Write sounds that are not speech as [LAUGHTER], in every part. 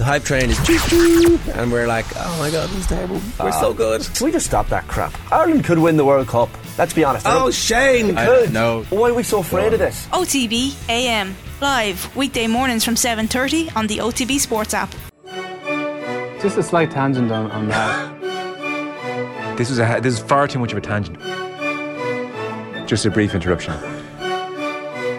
The hype train is choo choo, and we're like, oh my god, this is terrible. We're so good. Can we just stop that crap? Ireland could win the World Cup. Let's be honest. Oh, Shane! could. no. Why are we so afraid of this? OTB AM live weekday mornings from 7:30 on the OTB Sports app. Just a slight tangent on, on that. This was a this is far too much of a tangent. Just a brief interruption.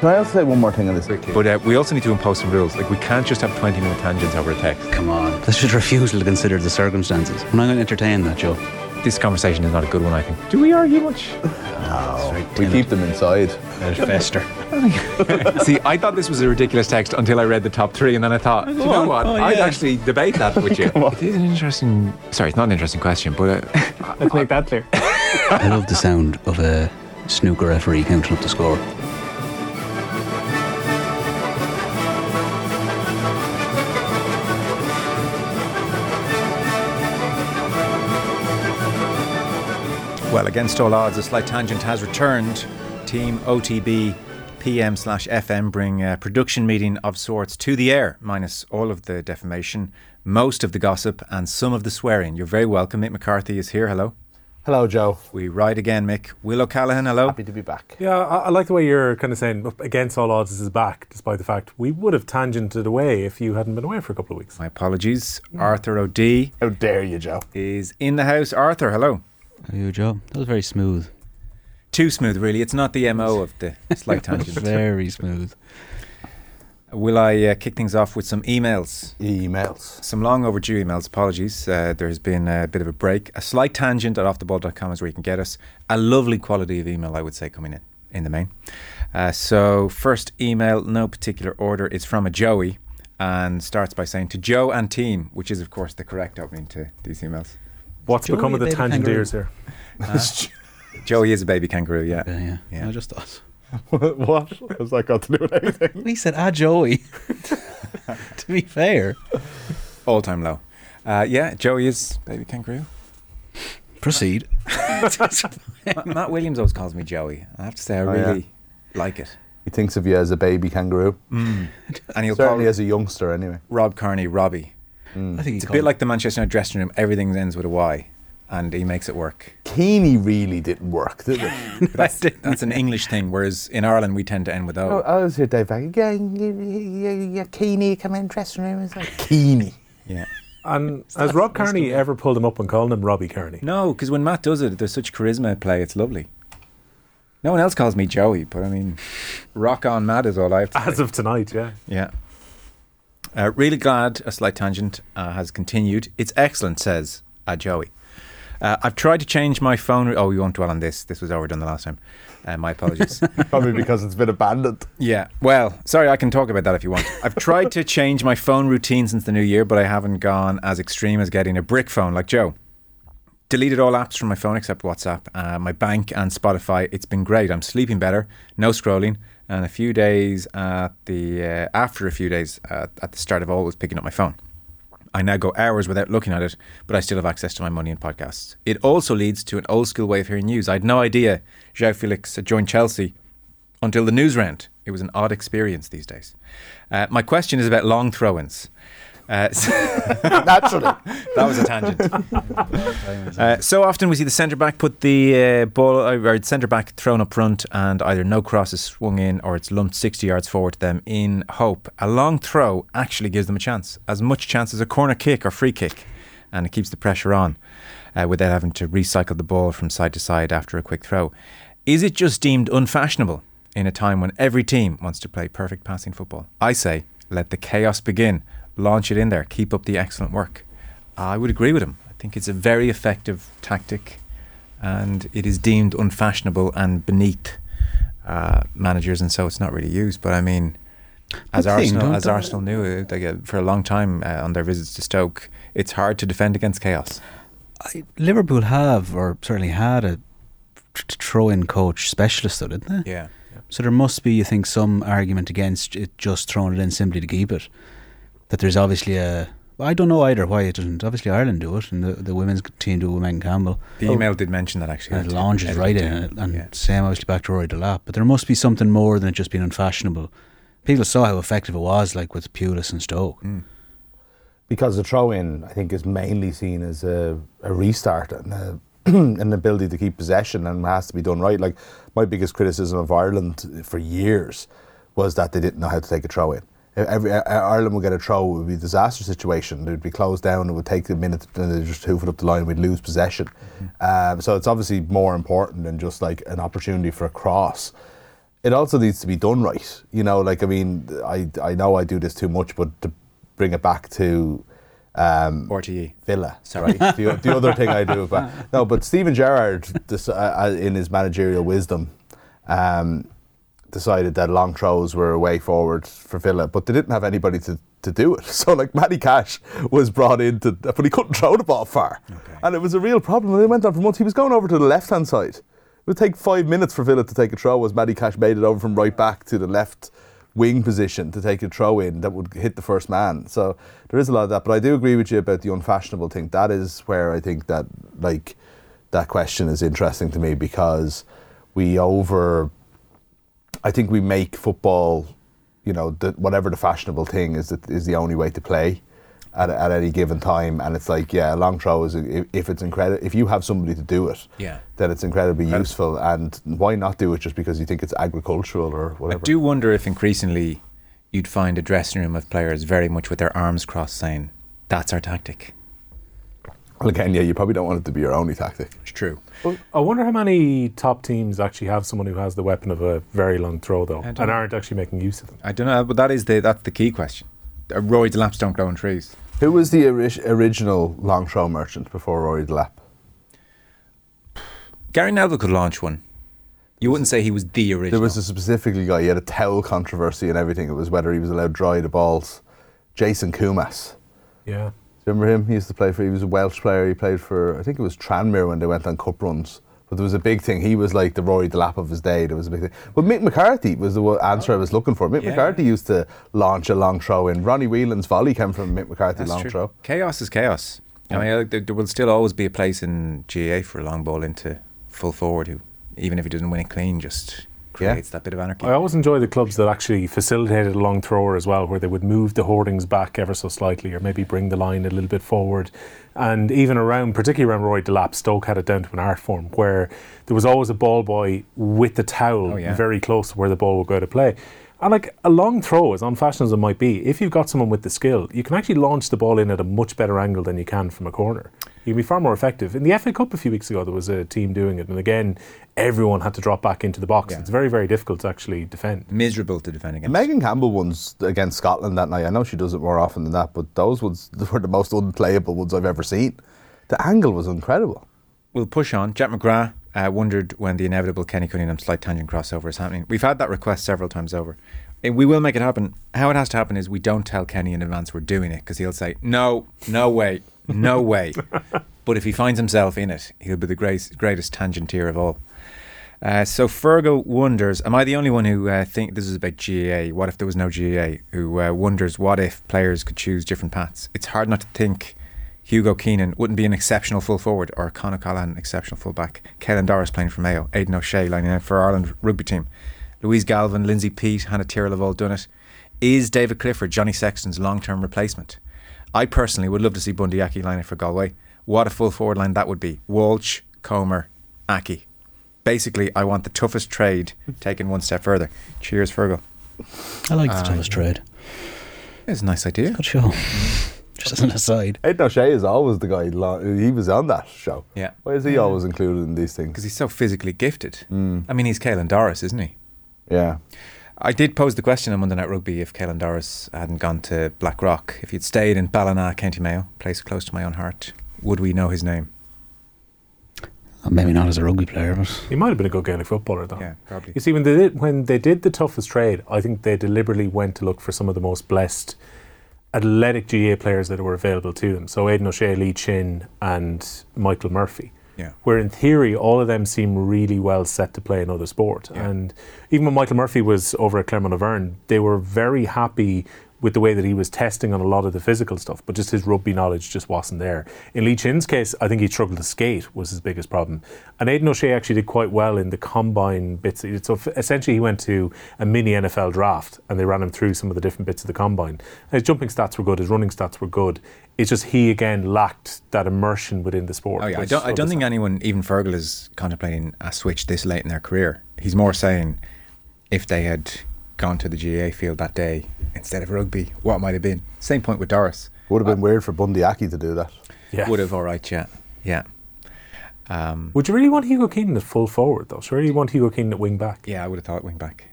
Can I also say one more thing on this? But uh, we also need to impose some rules. Like we can't just have 20 minute tangents over a text. Come on. That's just refusal to consider the circumstances. I'm not going to entertain that, Joe. This conversation is not a good one, I think. Do we argue much? No. We keep them inside. Let it fester. [LAUGHS] See, I thought this was a ridiculous text until I read the top three, and then I thought, you know what? Oh, I'd actually debate that with you. [LAUGHS] It is an interesting. Sorry, it's not an interesting question, but uh, Let's make that clear. [LAUGHS] I love the sound of a snooker referee counting up the score. Well, against all odds, a slight tangent has returned. Team OTB PM slash FM bring a production meeting of sorts to the air, minus all of the defamation, most of the gossip, and some of the swearing. You're very welcome. Mick McCarthy is here. Hello. Hello, Joe. We ride again, Mick. Will O'Callaghan, hello. Happy to be back. Yeah, I, I like the way you're kind of saying against all odds this is back, despite the fact we would have tangented away if you hadn't been away for a couple of weeks. My apologies. Mm. Arthur O'D How dare you, Joe? is in the house. Arthur, hello. How are you, Joe? That was very smooth. Too smooth, really. It's not the MO of the [LAUGHS] slight tangent. Very smooth. Will I uh, kick things off with some emails? Emails. Some long overdue emails. Apologies. Uh, there has been a bit of a break. A slight tangent at offtheball.com is where you can get us. A lovely quality of email, I would say, coming in, in the main. Uh, so, first email, no particular order, It's from a Joey and starts by saying to Joe and team, which is, of course, the correct opening to these emails. What's Joey become of the baby kangaroo? tangenteers here? [LAUGHS] Joey is a baby kangaroo, yeah. Yeah, yeah. Yeah. I just us. [LAUGHS] what? Has that got to do with anything? We said, ah, Joey. [LAUGHS] to be fair. All time low. Uh, yeah, Joey is baby kangaroo. Proceed. Matt Williams always calls me Joey. I have to say, I Oh, yeah. really like it. He thinks of you as a baby kangaroo. And he'll call Certainly as a youngster, anyway. Rob Carney Robbie. Mm. I think It's a bit like the Manchester United dressing room. Everything ends with a Y, and he makes it work. Keeney really didn't work, did it? [LAUGHS] That's, [LAUGHS] that's an English thing, whereas in Ireland we tend to end with oh, I was here, Dave. Back. Yeah, you, you, you, you Keeney come in dressing room. It's like Keeney. Yeah. And has Rob Carney ever pulled him up and called him Robbie Carney? No, because when Matt does it, there's such charisma at play. It's lovely. No one else calls me Joey, but I mean, [LAUGHS] rock on, Matt is all I have to As say. of tonight, yeah. Yeah. Uh, really glad a slight tangent uh, has continued. It's excellent, says uh, Joey. Uh, I've tried to change my phone. Re- oh, we won't dwell on this. This was already done the last time. Uh, my apologies. [LAUGHS] Probably because it's been abandoned. yeah. Well, sorry, I can talk about that if you want. I've tried to change my phone routine since the new year, but I haven't gone as extreme as getting a brick phone like Joe. Deleted all apps from my phone except WhatsApp, uh, my bank, and Spotify. It's been great. I'm sleeping better, no scrolling, and a few days at the uh, after a few days uh, at the start of always picking up my phone. I now go hours without looking at it, but I still have access to my money and podcasts. It also leads to an old school way of hearing news. I had no idea João Felix had joined Chelsea until the news round. It was an odd experience these days. Uh, my question is about long throw ins. Uh, [LAUGHS] Naturally. that was a tangent. [LAUGHS] Uh, so often we see the centre back put the uh, ball uh, or centre back thrown up front, and either no cross is swung in or it's lumped 60 yards forward to them in hope. A long throw actually gives them a chance, as much chance as a corner kick or free kick, and it keeps the pressure on uh, without having to recycle the ball from side to side after a quick throw. Is it just deemed unfashionable in a time when every team wants to play perfect passing football? I say, let the chaos begin. Launch it in there. Keep up the excellent work. I would agree with him. I think it's a very effective tactic, and it is deemed unfashionable and beneath uh, managers, and so it's not really used. But I mean, as Good Arsenal, don't as they? Arsenal knew like, uh, for a long time uh, on their visits to Stoke, it's hard to defend against chaos. I, Liverpool have, or certainly had, a throw-in coach specialist, though, didn't they? Yeah. So there must be, you think, some argument against it just throwing it in simply to keep it. That there's obviously a. I don't know either why it doesn't. Obviously, Ireland do it, and the, the women's team do it with Megan Campbell. The email did mention that actually. And it launches right in it, and Yeah. same obviously back to Rory Delap. But there must be something more than it just being unfashionable. People saw how effective it was, like with Pulis and Stoke. Mm. because the throw in, I think, is mainly seen as a, a restart and a, [CLEARS THROAT] an ability to keep possession and has to be done right. Like my biggest criticism of Ireland for years was that they didn't know how to take a throw in. Every, Ireland would get a throw, it would be a disaster situation. It would be closed down, it would take a minute, and they just hoof it up the line, we'd lose possession. Um, so it's obviously more important than just like an opportunity for a cross. It also needs to be done right. You know, like, I mean, I, I know I do this too much, but to bring it back to um, RTE. Villa. Sorry, the, the other thing I do. But [LAUGHS] no, but Steven Gerrard, this, uh, uh, in his managerial wisdom, um, decided that long throws were a way forward for Villa, but they didn't have anybody to, to do it. [LAUGHS] So like Matty Cash was brought in to, but he couldn't throw the ball far, and it was a real problem. And they went on for months. He was going over to the left hand side. It would take five minutes for Villa to take a throw as Matty Cash made it over from right back to the left wing position to take a throw in that would hit the first man. So there is a lot of that. But I do agree with you about the unfashionable thing. That is where I think that like that question is interesting to me because we over I think we make football, you know, the, whatever the fashionable thing is that is the only way to play at, at any given time. And it's like, yeah, a long throw is if, if it's incredible. If you have somebody to do it, Yeah. then it's incredibly useful. And why not do it just because you think it's agricultural or whatever? I do wonder if increasingly you'd find a dressing room of players very much with their arms crossed saying, that's our tactic. Well, again, yeah, you probably don't want it to be your only tactic. It's true. Well, I wonder how many top teams actually have someone who has the weapon of a very long throw, though, and know. aren't actually making use of them. I don't know, but that is the that's the key question. Uh, Roy Delaps don't grow on trees. Who was the ori- original long throw merchant before Rory Delap? Gary Neville could launch one. You wouldn't say he was the original. There was a specifically guy, he had a towel controversy and everything. It was whether he was allowed to dry the balls. Jason Koumas. Yeah. Do you remember him? He used to play for, he was a Welsh player. He played for, I think it was Tranmere when they went on cup runs. But there was a big thing. He was like the Rory Delap of his day. There was a big thing. But Mick McCarthy was the answer I was looking for. Mick Yeah. McCarthy used to launch a long throw in. Ronnie Whelan's volley came from Mick McCarthy That's long true. throw. Chaos is chaos. I mean, uh, there, there will still always be a place in GAA for a long ball into full forward who, even if he doesn't win it clean, just Yeah. creates that bit of anarchy. I always enjoy the clubs that actually facilitated a long thrower as well, where they would move the hoardings back ever so slightly, or maybe bring the line a little bit forward. And even around, particularly around Roy Delap, Stoke had it down to an art form where there was always a ball boy with the towel Oh, yeah. very close to where the ball would go to play. And like a long throw, as unfashionable as it might be, if you've got someone with the skill, you can actually launch the ball in at a much better angle than you can from a corner. You can be far more effective. In the FA Cup a few weeks ago, there was a team doing it, and again, everyone had to drop back into the box. Yeah. It's very, very difficult to actually defend. Miserable to defend against. Megan Campbell ones against Scotland that night. I know she does it more often than that, but those ones [LAUGHS] were the most unplayable ones I've ever seen. The angle was incredible. We'll push on. Jack McGrath uh, wondered when the inevitable Kenny Cunningham slight tangent crossover is happening. We've had that request several times over. Uh, We will make it happen. How it has to happen is we don't tell Kenny in advance we're doing it because he'll say, no, no way, no way. but if he finds himself in it, he'll be the greatest, greatest tangenteer of all. Uh, so Fergal wonders, am I the only one who uh, think this is about GAA? What if there was no GAA? Who uh, wonders what if players could choose different paths? It's hard not to think Hugo Keenan wouldn't be an exceptional full forward or Con O'Callaghan an exceptional full back. Caelan Doris playing for Mayo, Aidan O'Shea lining out for Ireland rugby team. Louise Galvin, Lindsay Peat, Hannah Tyrrell have all done it. Is David Clifford Johnny Sexton's long term replacement? I personally would love to see Bundee Aki line out for Galway. What a full forward line that would be. Walsh, Comer, Aki. Basically, I want the toughest trade taken one step further. Cheers, Fergal. I like the Ah, toughest trade. It's a nice idea. Good show. [LAUGHS] Just as an aside. Aidan O'Shea is always the guy. He was on that show. Yeah. Why is he always included in these things? Because he's so physically gifted. Mm. I mean, he's Caelan Doris, isn't he? Yeah. I did pose the question on Monday Night Rugby if Caelan Doris hadn't gone to Blackrock, if he'd stayed in Ballina, County Mayo, place close to my own heart, would we know his name? Uh, Maybe not as a rugby player, but He might have been a good Gaelic footballer, though. Yeah, probably. You see, when they did when they did the toughest trade, I think they deliberately went to look for some of the most blessed athletic GAA players that were available to them. So Aidan O'Shea, Lee Chin, and Michael Murphy. Yeah. Where in theory, all of them seem really well set to play another sport. Yeah. And even when Michael Murphy was over at Clermont Auvergne, they were very happy with the way that he was testing on a lot of the physical stuff, but just his rugby knowledge just wasn't there. In Lee Chin's case, I think he struggled to skate was his biggest problem. And Aidan O'Shea actually did quite well in the combine bits. So essentially, he went to a mini NFL draft and they ran him through some of the different bits of the combine. His jumping stats were good, his running stats were good. It's just he again lacked that immersion within the sport. Oh yeah, I don't, I don't think anyone, even Fergal, is contemplating a switch this late in their career. He's more saying if they had gone to the GAA field that day instead of rugby, what might have been. Same point with Doris. Would have been weird for Bundee Aki to do that. Yeah. Would have all right, yeah, yeah, um, Would you really want Hugo Keenan at full forward though? So really you want Hugo Keenan at wing back? yeah. I would have thought wing back.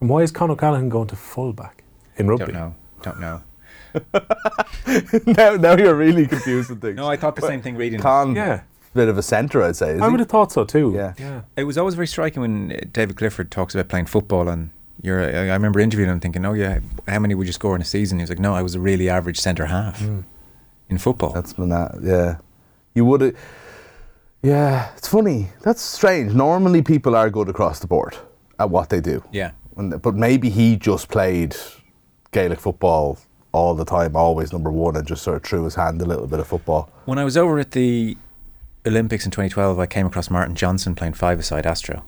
And why is Con O'Callaghan going to full back in rugby? Don't know, don't know. [LAUGHS] now, now you're really confusing things. No, I thought the same thing reading. Con, Yeah. bit of a centre, I'd say. Is I he? would have thought so too. Yeah. Yeah. It was always very striking when uh, David Clifford talks about playing football and. You're, I I remember interviewing him thinking, oh yeah, how many would you score in a season? He was like, no, I was a really average centre half hmm. in football. That's been that. Yeah, you would. Yeah, it's funny. That's strange. Normally, people are good across the board at what they do. yeah. When- But maybe he just played Gaelic football all the time, always number one, and just sort of threw his hand a little bit of football. When I was over at the Olympics in 2012, I came across Martin Johnson playing five-a-side Astro.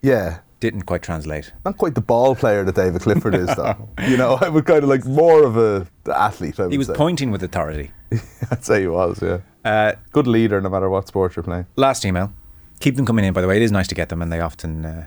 Yeah, Didn't quite translate. not quite the ball player that David Clifford is, though. [LAUGHS] You know, I would kind of like more of a athlete. I would He was say. pointing with authority. [LAUGHS] I'd say he was. Yeah, Uh, good leader, no matter what sport you're playing. last email. Keep them coming in, by the way. It is nice to get them, and they often uh,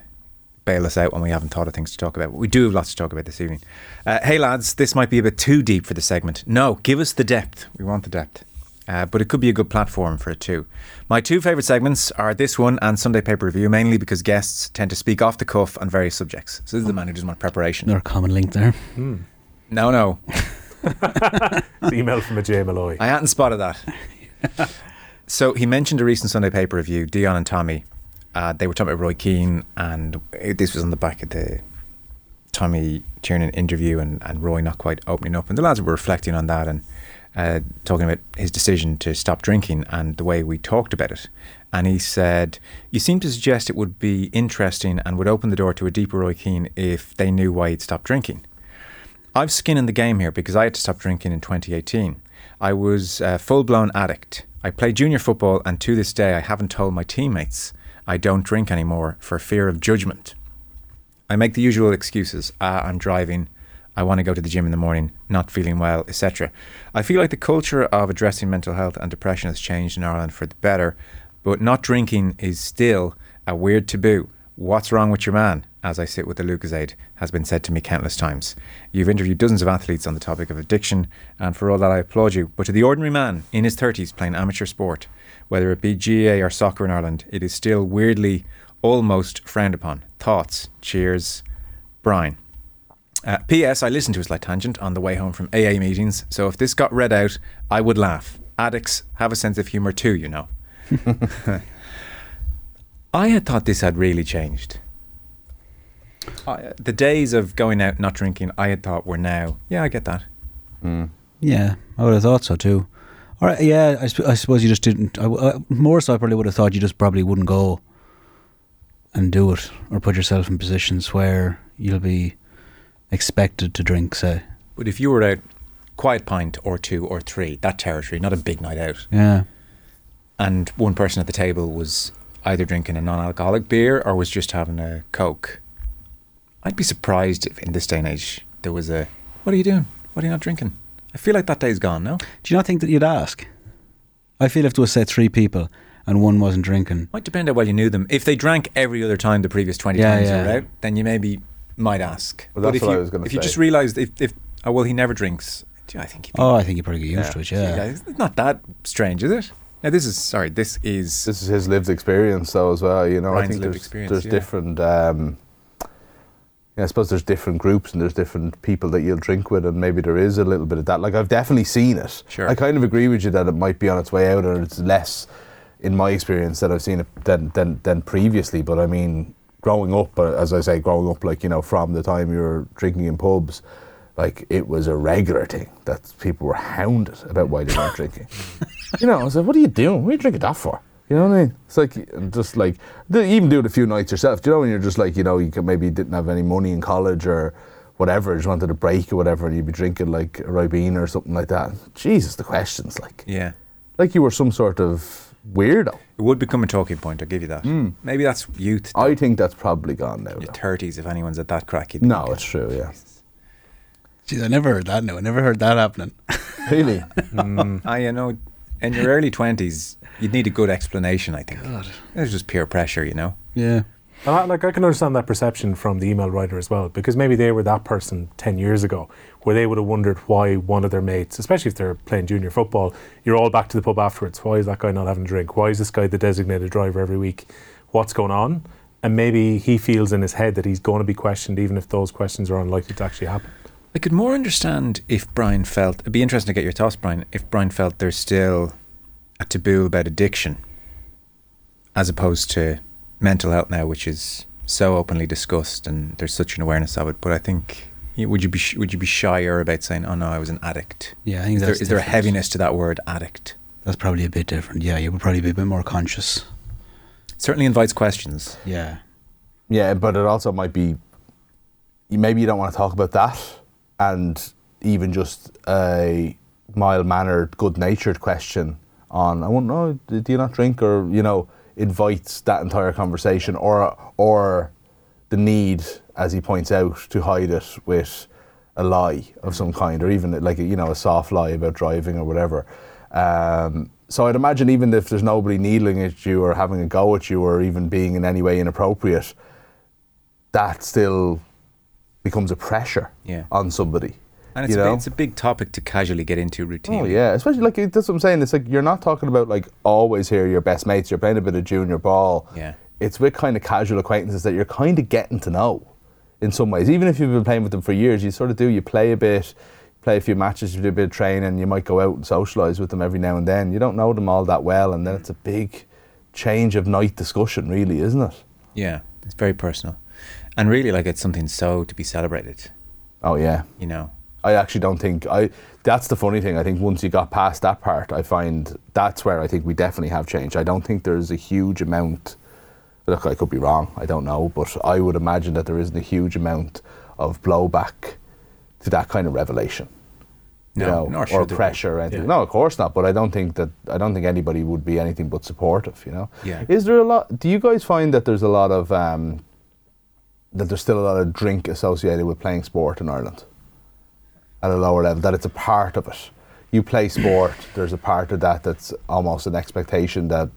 bail us out when we haven't thought of things to talk about. But we do have lots to talk about this evening. Uh, hey, lads, this might be a bit too deep for the segment. No, give us the depth. We want the depth. Uh, but it could be a good platform for it too. My two favourite segments are this one and Sunday Paper Review, mainly because guests tend to speak off the cuff on various subjects. So this is the man who doesn't want preparation. Another common link there. No, no, [LAUGHS] [LAUGHS] It's email from a Jay Malloy. I hadn't spotted that. [LAUGHS] so he mentioned a recent Sunday paper review, Dion and Tommy. Uh, they were talking about Roy Keane, and this was on the back of the Tommy Tiernan interview, and, and Roy not quite opening up. And the lads were reflecting on that and uh, talking about his decision to stop drinking and the way we talked about it. And he said, You seem to suggest it would be interesting and would open the door to a deeper Roy Keane if they knew why he'd stopped drinking. I've skin in the game here because I had to stop drinking in 2018. I was a full blown addict. I played junior football, and to this day, I haven't told my teammates I don't drink anymore for fear of judgment. I make the usual excuses. Ah, I'm driving. I want to go to the gym in the morning, not feeling well, etc. I feel like the culture of addressing mental health and depression has changed in Ireland for the better, but not drinking is still a weird taboo. What's wrong with your man? As I sit with the Lucozade, has been said to me countless times. You've interviewed dozens of athletes on the topic of addiction, and for all that, I applaud you. But to the ordinary man in his 30s playing amateur sport, whether it be GAA or soccer in Ireland, it is still weirdly almost frowned upon. Thoughts? Cheers, Brian. Uh, P.S. I listened to a slight tangent on the way home from AA meetings, so if this got read out, I would laugh. Addicts have a sense of humour too, you know. [LAUGHS] I had thought this had really changed. I, the days of going out not drinking, I had thought were now. Yeah, I get that. Yeah, I would have thought so too. All right, yeah, I, sp- I suppose you just didn't. I, w- uh, more so, I probably would have thought you just probably wouldn't go and do it or put yourself in positions where you'll be expected to drink, say. But if you were out, quiet pint or two or three, that territory, not a big night out, Yeah. and one person at the table was either drinking a non-alcoholic beer or was just having a coke, I'd be surprised if in this day and age there was a, "What are you doing? What are you not drinking?" I feel like that day's gone. No, Do you not think that you'd ask? I feel if there was, say, three people and one wasn't drinking, might depend how well you knew them. If they drank every other time the previous twenty Yeah, times you yeah. were out, then you maybe might ask. Well, but if what you I was gonna if you just realised if, if oh well he never drinks, gee, I think he'd be, oh, I think you probably get used to it, yeah. it's not that strange, is it? Now this is sorry. This is This is his lived experience, though, as well. You know, I think lived there's, experience, there's yeah. different. Um, yeah, I suppose there's different groups and there's different people that you'll drink with, and maybe there is a little bit of that. Like I've definitely seen it. Sure. I kind of agree with you that it might be on its way out, and it's less, in my experience, that I've seen it than than, than previously. But I mean, growing up, uh, as I say, growing up, like you know, from the time you were drinking in pubs. Like it was a regular thing that people were hounded about why they weren't drinking. [LAUGHS] You know, I was like, "What are you doing? What are you drinking that for?" You know what I mean? It's like just like even do it a few nights yourself. Do you know when you're just like you know you can, maybe didn't have any money in college or whatever, just wanted a break or whatever, and you'd be drinking like a Ribena or something like that. Jesus, the questions, like, Yeah. like you were some sort of weirdo. It would become a talking point, I'll give you that. Hmm. Maybe that's youth. I think that's probably gone now. your though. 30s, if anyone's at that crack. you'd No, it's true, yeah. Jeez, I never heard that. No, I never heard that happening. [LAUGHS] Really? Hmm. Hmm. Ah, you know, in your early 20s, you'd need a good explanation, I think. God. It was just peer pressure, you know? Yeah. And I, like I can understand that perception from the email writer as well, because maybe they were that person ten years ago, where they would have wondered why one of their mates, especially if they're playing junior football, you're all back to the pub afterwards. Why is that guy not having a drink? Why is this guy the designated driver every week? What's going on? And maybe he feels in his head that he's going to be questioned, even if those questions are unlikely to actually happen. I could more understand if Brian felt, it'd be interesting to get your thoughts, Brian, if Brian felt there's still a taboo about addiction as opposed to mental health now, which is so openly discussed and there's such an awareness of it. But I think, would you be would you be shyer about saying, "Oh no, I was an addict"? Yeah, I think Is there, that's is there a heaviness to that word, addict? That's probably a bit different. Yeah, you would probably be a bit more conscious. Certainly invites questions. Yeah. Yeah, but it also might be maybe you don't want to talk about that, and even just a mild mannered, good natured question on I won't know, do you not drink, or you know, invites that entire conversation, or or the need, as he points out, to hide it with a lie of some kind, or even like a, you know a soft lie about driving or whatever. Um, so I'd imagine even if there's nobody needling at you or having a go at you or even being in any way inappropriate, that still becomes a pressure Yeah. on somebody. And it's, you a, know? big, it's a big topic to casually get into routinely. Oh yeah, especially like that's what I'm saying. It's like you're not talking about like always here your best mates. You're playing a bit of junior ball. Yeah. It's with kind of casual acquaintances that you're kind of getting to know, in some ways. Even if you've been playing with them for years, you sort of do. You play a bit, play a few matches, you do a bit of training. You might go out and socialise with them every now and then. You don't know them all that well, and then it's a big change of night discussion, really, isn't it? Yeah, it's very personal. And really, like, it's something so to be celebrated, Oh yeah. you know? I actually don't think I. That's the funny thing. I think once you got past that part, I find that's where I think we definitely have changed. I don't think there's a huge amount. Look, I could be wrong. I don't know, but I would imagine that there isn't a huge amount of blowback to that kind of revelation. You No, know, nor or should there be. pressure or anything. Yeah. No, of course not. But I don't think that I don't think anybody would be anything but supportive. You know. Yeah. Is there a lot? Do you guys find that there's a lot of um, that there's still a lot of drink associated with playing sport in Ireland at a lower level? That it's a part of it. You play sport. [CLEARS THROAT] There's a part of that that's almost an expectation that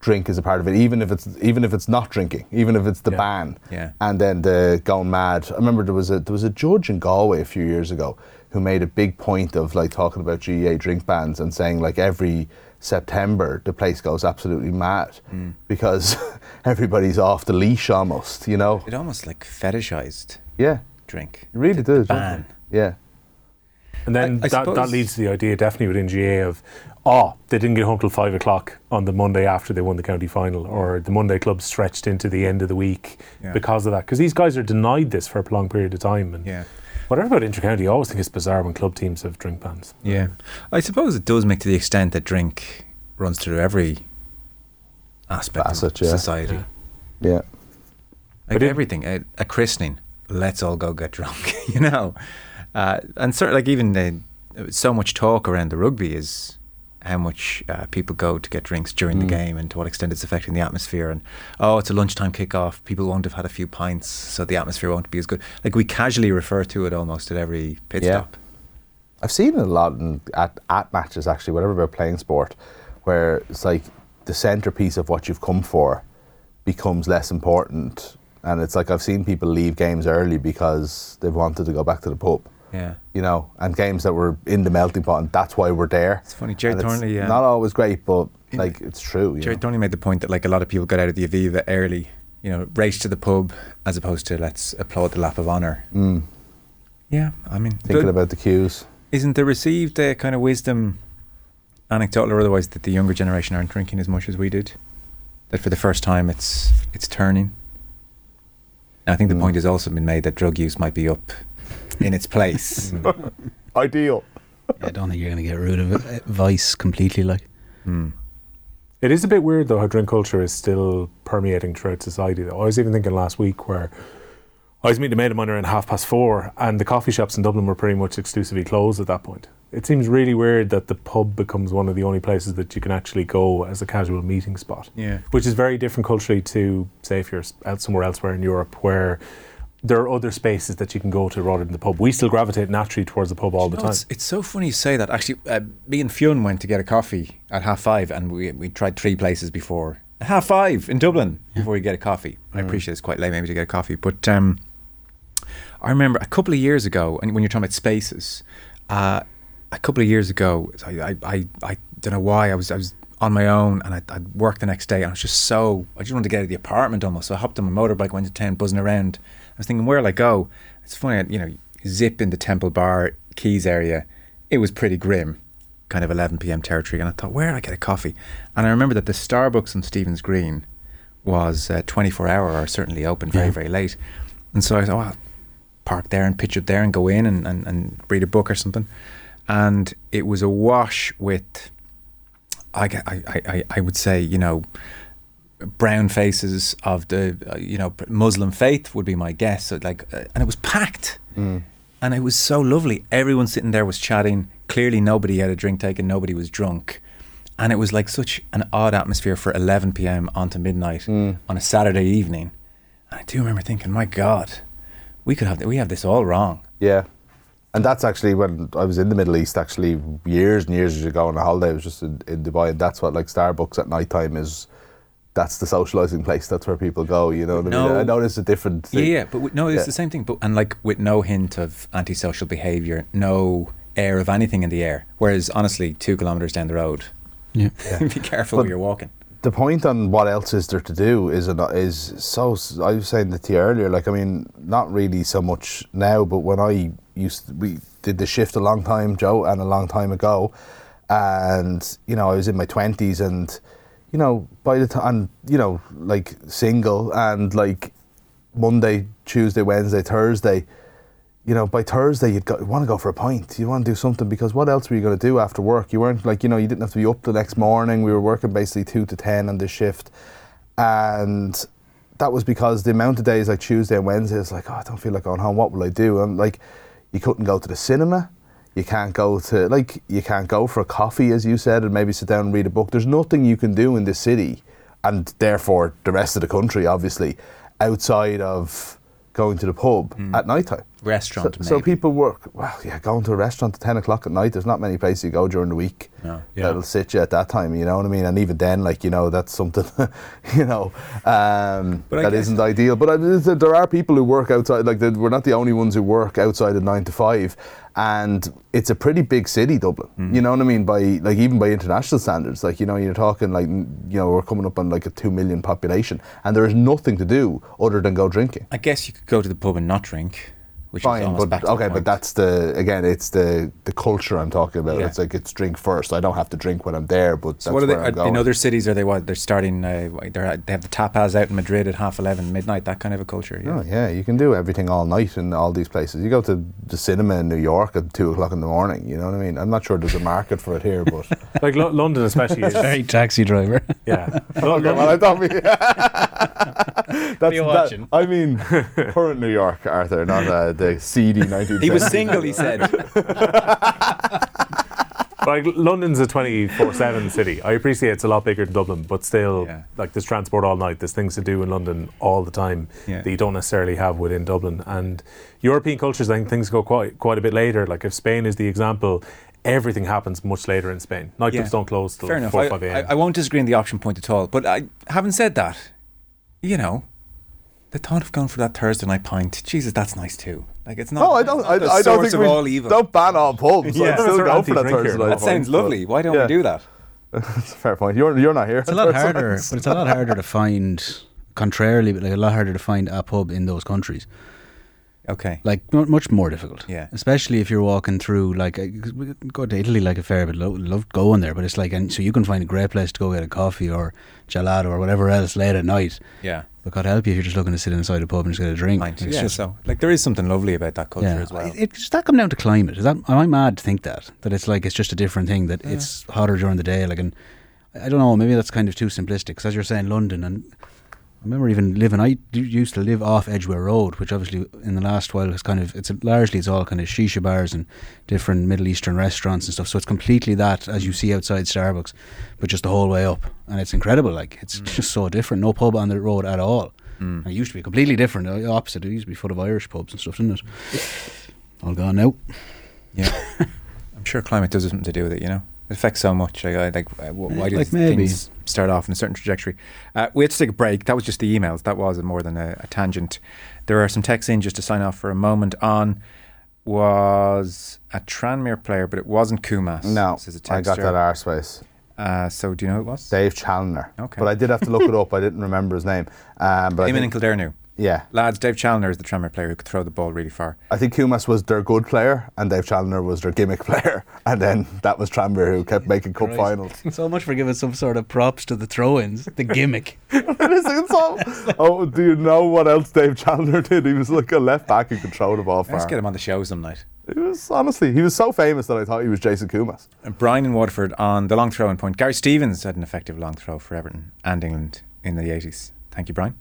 drink is a part of it, even if it's even if it's not drinking, even if it's the Yeah. ban. Yeah. And then the going mad. I remember there was a there was a judge in Galway a few years ago who made a big point of like talking about GAA drink bans and saying like every September the place goes absolutely mad Hmm. because [LAUGHS] everybody's off the leash almost, you know. It almost like fetishized Yeah, drink. it really does. doesn't ban. Yeah. And then I- I that, that leads to the idea, definitely within GAA, of, oh, they didn't get home till five o'clock on the Monday after they won the county final, or the Monday club stretched into the end of the week Yeah. because of that. Because these guys are denied this for a prolonged period of time. And Yeah. whatever about inter-county, I always think it's bizarre when club teams have drink bans. Yeah. I suppose it does make to the extent that drink runs through every aspect Facet, of yeah. society. Yeah. Yeah. Like But everything. A, a christening, let's all go get drunk, [LAUGHS] you know? Uh, and sort of like even the, so much talk around the rugby is how much uh, people go to get drinks during Mm. the game and to what extent it's affecting the atmosphere. And oh, it's a lunchtime kickoff. People won't have had a few pints, so the atmosphere won't be as good. Like we casually refer to it almost at every pit Yeah. stop. I've seen it a lot in, at, at matches actually, whatever about playing sport, where it's like the centerpiece of what you've come for becomes less important. And it's like I've seen people leave games early because they've wanted to go back to the pub, Yeah. you know, and games that were in the melting pot, and that's why we're there. It's funny, Gerry Thornley, yeah. Not always great, but like it's true. Gerry know? Thornley made the point that like a lot of people got out of the Aviva early, you know, race to the pub as opposed to let's applaud the lap of honour. Mm, Yeah, I mean, thinking about the cues. isn't the received uh, kind of wisdom, anecdotal or otherwise, that the younger generation aren't drinking as much as we did? That for the first time it's it's turning. And I think the Mm. point has also been made that drug use might be up in its place. [LAUGHS] Ideal. I don't think you're going to get rid of it, vice completely. Like, Hmm. It is a bit weird though how drink culture is still permeating throughout society. Though I was even thinking last week where I was meeting a mate of mine around half past four, and the coffee shops in Dublin were pretty much exclusively closed at that point. It seems really weird that the pub becomes one of the only places that you can actually go as a casual meeting spot. Yeah. Which is very different culturally to, say, if you're out somewhere elsewhere in Europe where there are other spaces that you can go to rather than the pub. We still gravitate naturally towards the pub all the No, time. it's, it's so funny you say that. Actually, uh, me and Fionn went to get a coffee at half five, and we we tried three places before half five in Dublin before you get a coffee. I appreciate it's quite late maybe to get a coffee, but um, I remember a couple of years ago, and when you're talking about spaces, uh, a couple of years ago, I I, I, I don't know why I was I was on my own and I, I'd work the next day and I was just so I just wanted to get out of the apartment almost. So I hopped on my motorbike, went to town, buzzing around. I was thinking, where'll I go? It's funny, you know, zip in the Temple Bar, Quays area. It was pretty grim, kind of 11 p.m. territory. And I thought, where do I get a coffee? And I remember that the Starbucks on Stephen's Green was uh, 24 hour or certainly open very, Yeah. very late. And so I thought, well, park there and pitch up there and go in and, and, and read a book or something. And it was awash with, I, ge- I, I, I- I would say, you know, brown faces of the, uh, you know, Muslim faith would be my guess. So like, uh, and it was packed. And it was so lovely. Everyone sitting there was chatting. Clearly, nobody had a drink taken. Nobody was drunk. And it was like such an odd atmosphere for 11 p.m. onto midnight on a Saturday evening. And I do remember thinking, my God, we could have we have this all wrong. Yeah. And that's actually when I was in the Middle East, actually years and years ago on a holiday. I was just in, in Dubai, and that's what like Starbucks at night time is. That's the socializing place. That's where people go. You know what I mean? I know it's a different Yeah, thing. yeah, but with, no, it's Yeah. the same thing. But and like with no hint of antisocial behaviour, no air of anything in the air. Whereas honestly, two kilometres down the road, Yeah. [LAUGHS] be careful But- where you're walking. the point on what else is there to do is an, is so. I was saying that to you earlier. Like I mean, not really so much now, but when I used we did the shift a long time, Joe, and a long time ago, and you know I was in my twenties, and you know by the time you know like single and like Monday, Tuesday, Wednesday, Thursday. You know, by Thursday you'd want to go for a pint. You want to do something because what else were you going to do after work? You weren't like, you know, you didn't have to be up the next morning. We were working basically two to ten on this shift, and that was because the amount of days like Tuesday and Wednesday is like, oh, I don't feel like going home. What will I do? And like, you couldn't go to the cinema. You can't go to like you can't go for a coffee, as you said, and maybe sit down and read a book. There's nothing you can do in this city, and therefore the rest of the country, obviously, outside of going to the pub at night time. Restaurant, So, so people work. Well, yeah, going to a restaurant at ten o'clock at night. There's not many places you go during the week No. Yeah. that'll sit you at that time. You know what I mean? And even then, like you know, that's something. [LAUGHS] you know, um, that isn't ideal. But I, there are people who work outside. Like we're not the only ones who work outside of nine to five, and it's a pretty big city, Dublin. Mm-hmm. You know what I mean? By like even by international standards, like you know, you're talking like you know, we're coming up on like a two million population, and there is nothing to do other than go drinking. I guess you could go to the pub and not drink, which Fine, almost but back to okay, but that's the again, it's the the culture I'm talking about. Yeah. It's like it's drink first. I don't have to drink when I'm there, but So that's what are they? I'm Are, going. in other cities, are they what? They're starting. Uh, they're, they have the tapas out in Madrid at half eleven, midnight. That kind of a culture. Yeah. Oh yeah, you can do everything all night in all these places. You go to the cinema in New York at two o'clock in the morning. You know what I mean? I'm not sure there's a market for it here, but [LAUGHS] like Lo- London, especially, is [LAUGHS] Very taxi driver. [LAUGHS] yeah. Lo- okay, London- well, I thought we. that's that. I mean, current New York, Arthur, not uh, the seedy [LAUGHS] 19. He was single. He said. [LAUGHS] like London's a 24/7 city. I appreciate it's a lot bigger than Dublin, but still, Yeah. like there's transport all night. There's things to do in London all the time Yeah. that you don't necessarily have within Dublin. And European cultures, I think things go quite quite a bit later. Like if Spain is the example, everything happens much later in Spain. Nightclubs Yeah. don't close till Fair enough. four I, five I, a.m. I won't disagree on the option point at all. But I, having said that, you know, the thought of going for that Thursday night pint, Jesus, that's nice too. Like it's not. No, I don't. I, the I don't think of we all evil. don't ban all pubs. Yeah. I'd still go for that. Thursday night that sounds lovely. Why don't Yeah. we do that? That's [LAUGHS] a fair point. You're you're not here. It's a lot harder, [LAUGHS] but it's a lot harder to find. Contrarily, but like a lot harder to find a pub in those countries. Okay. Like mu- much more difficult. Yeah. Especially if you're walking through like uh, go to Italy like a fair bit. Lo- love going there, but it's like and so you can find a great place to go get a coffee or gelato or whatever else late at night. Yeah. But God help you if you're just looking to sit inside a pub and just get a drink. It's Yeah. just- So, like, there is something lovely about that culture yeah. as well. It, it, does that come down to climate? Is that am I mad to think that that it's like it's just a different thing that it's hotter during the day? Like, and I don't know. Maybe that's kind of too simplistic. Because as you're saying, London and remember even living. I used to live off Edgware Road, which obviously in the last while has kind of it's largely it's all kind of shisha bars and different Middle Eastern restaurants and stuff. So it's completely that as you see outside Starbucks, but just the whole way up, and it's incredible. Like it's mm. just so different. No pub on the road at all. And it used to be completely different. The opposite. It used to be full of Irish pubs and stuff, didn't it? All gone now. Yeah. [LAUGHS] I'm sure climate does have something to do with it, you know? It affects so much. Like, I- like uh, why do Like maybe. things start off in a certain trajectory? Uh, we had to take a break. That was just the emails. That was more than a, a tangent. There are some texts in just to sign off for a moment on was a Tranmere player, but it wasn't Koumas. No, says a I got texter. that arseface. Uh, so do you know who it was? Dave Challinor. Okay. But I did have to look it up. I didn't remember his name. Um, but I Eamon and think, Kildare knew. Yeah, Lads, Dave Challinor is the Tranmere player who could throw the ball really far. I think Koumas was their good player and Dave Challinor was their gimmick [LAUGHS] player. And then that was Tranmere who kept making cup Christ. finals. [LAUGHS] So much for giving some sort of props to the throw-ins, the gimmick. [LAUGHS] Oh, do you know what else Dave Challinor did? He was like a left back who could throw the ball far. Let's get him on the show some night. He was honestly, he was so famous that I thought he was Jason Koumas. And Brian in Waterford on the long throw in point. Gary Stevens had an effective long throw for Everton and England in the 80s. Thank you, Brian.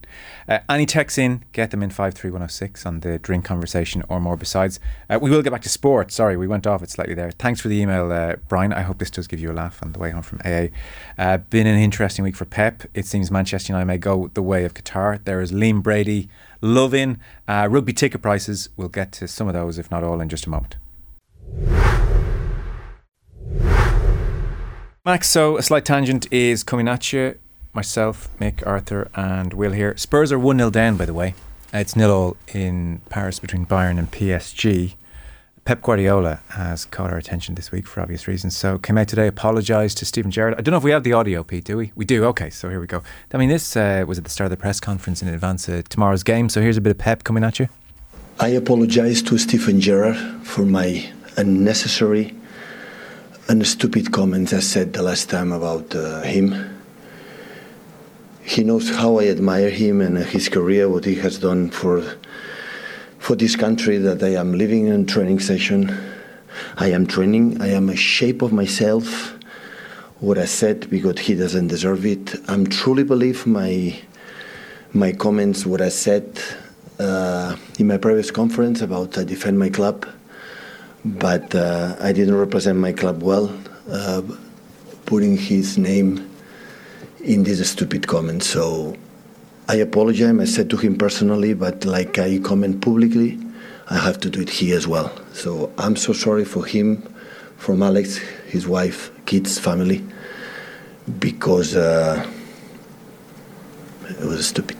Uh, any texts in, get them in 53106 on the drink conversation or more besides. Uh, we will get back to sport. Sorry, we went off it slightly there. Thanks for the email, uh, Brian. I hope this does give you a laugh on the way home from AA. Uh, been an interesting week for Pep. It seems Manchester United may go the way of Qatar. There is Liam Brady, love in. Uh, rugby ticket prices. We'll get to some of those, if not all, in just a moment. Max, so a slight tangent is coming at you. Myself, Mick, Arthur, and Will here. Spurs are 1 0 down, by the way. Uh, It's nil all in Paris between Bayern and PSG. Pep Guardiola has caught our attention this week for obvious reasons. So came out today, apologised to Steven Gerrard. I don't know if we have the audio, Pete, do we? We do. Okay, so here we go. I mean, this uh, was at the start of the press conference in advance of tomorrow's game. So here's a bit of Pep coming at you. I apologize to Steven Gerrard for my unnecessary and stupid comments I said the last time about uh, him. He knows how I admire him and his career, what he has done for for this country that I am living in training session. I am training. I am a shape of myself. What I said because he doesn't deserve it. I'm truly believe my my comments, what I said uh, in my previous conference about I defend my club, but uh, I didn't represent my club well, uh, putting his name in this stupid comment. So I apologize. I said to him personally, but like I comment publicly, I have to do it here as well. So I'm so sorry for him, from Alex, his wife, kids, family, because uh, it was stupid.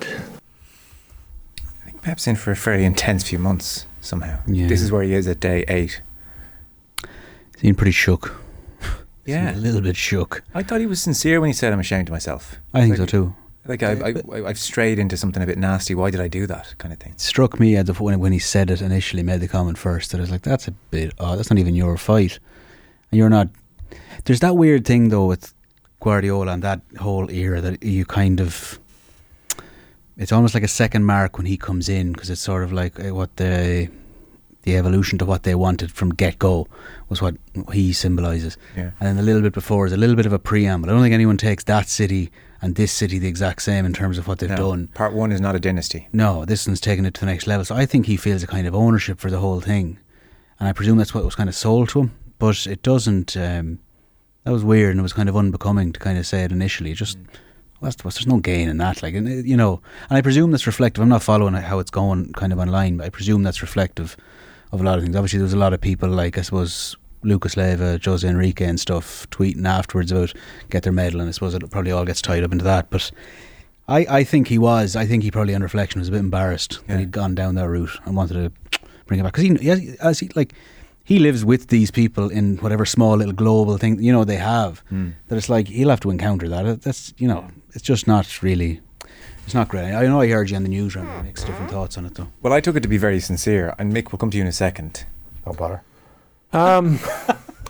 I think Pep's in for a fairly intense few months somehow. Yeah. This is where he is at day eight. Seemed pretty shook. Yeah. Seemed a little bit shook. I thought he was sincere when he said, I'm ashamed of myself. I think Like- so too. Like, I, I, I, I've strayed into something a bit nasty. Why did I do that? Kind of thing. It struck me at the when, when he said it initially, made the comment first, that I was like, that's a bit odd. That's not even your fight. And you're not. There's that weird thing, though, with Guardiola and that whole era that you kind of. It's almost like a second mark when he comes in because it's sort of like uh, what the the evolution to what they wanted from get go was what he symbolises. Yeah. And then a little bit before is a little bit of a preamble. I don't think anyone takes that city and this city the exact same in terms of what they've No, done. Part one is not a dynasty. No, this one's taken it to the next level. So I think he feels a kind of ownership for the whole thing, and I presume that's what was kind of sold to him. But it doesn't. Um, that was weird, and it was kind of unbecoming to kind of say it initially. It Just what's, what's, there's no gain in that, like and, uh, you know. And I presume that's reflective. I'm not following how it's going, kind of online, but I presume that's reflective of a lot of things. Obviously, there was a lot of people like I suppose Lucas Leiva, Jose Enrique, and stuff tweeting afterwards about get their medal, and I suppose it probably all gets tied up into that, but. I, I think he was. I think he probably, on reflection, was a bit embarrassed Yeah. that he'd gone down that route and wanted to bring it back because he, he, as he like, he lives with these people in whatever small little global thing you know they have. Hmm. That it's like he'll have to encounter that. That's you know, it's just not really. It's not great. I know I heard you on the news round. Makes different thoughts on it though. Well, I took it to be very sincere, and Mick will come to you in a second. Don't bother. Um,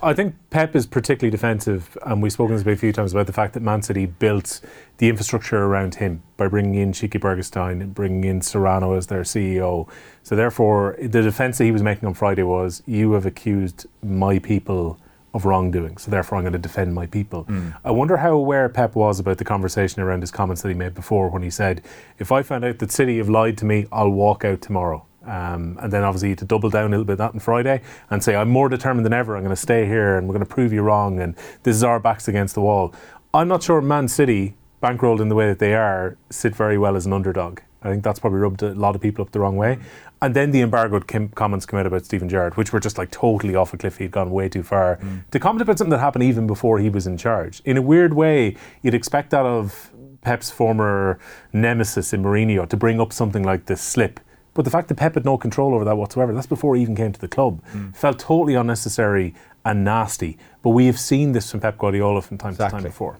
I think Pep is particularly defensive, and we've spoken this a few times about the fact that Man City built the infrastructure around him by bringing in Txiki Begiristain and bringing in Soriano as their CEO. So therefore, the defence that he was making on Friday was, "You have accused my people of wrongdoing. So therefore, I'm going to defend my people. I wonder how aware Pep was about the conversation around his comments that he made before when he said, "If I find out that City have lied to me, I'll walk out tomorrow." Um, and then obviously to double down a little bit that on Friday and say, I'm more determined than ever. I'm going to stay here and we're going to prove you wrong. And this is our backs against the wall. I'm not sure Man City, bankrolled in the way that they are, sit very well as an underdog. I think that's probably rubbed a lot of people up the wrong way. Mm. And then the embargoed kim- comments come out about Steven Gerrard, which were just like totally off a cliff. He'd gone way too far. Mm. To comment about something that happened even before he was in charge. In a weird way, you'd expect that of Pep's former nemesis in Mourinho to bring up something like this slip. But the fact that Pep had no control over that whatsoever, that's before he even came to the club, mm. felt totally unnecessary and nasty. But we have seen this from Pep Guardiola from time to time before.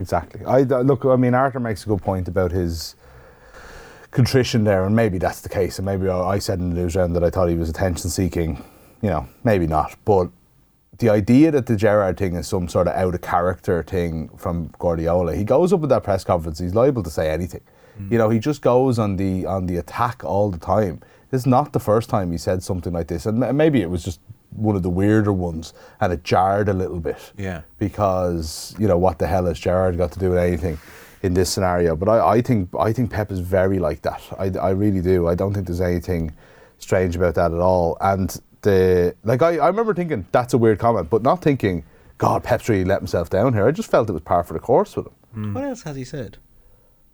Exactly. I look. I mean, Arthur makes a good point about his contrition there, and maybe that's the case. And maybe I said in the news round that I thought he was attention seeking. You know, maybe not. But the idea that the Gerrard thing is some sort of out of character thing from Guardiola, he goes up at that press conference. He's liable to say anything. Mm. You know, he just goes on the on the attack all the time. This is not the first time he said something like this, and maybe it was just one of the weirder ones, and it jarred a little bit Yeah. because you know what the hell has Gerrard got to do with anything in this scenario? But I, I think I think Pep is very like that. I, I really do. I don't think there's anything strange about that at all. And the like I, I remember thinking that's a weird comment, but not thinking, God, Pep's really let himself down here. I just felt it was par for the course with him. Hmm. What else has he said?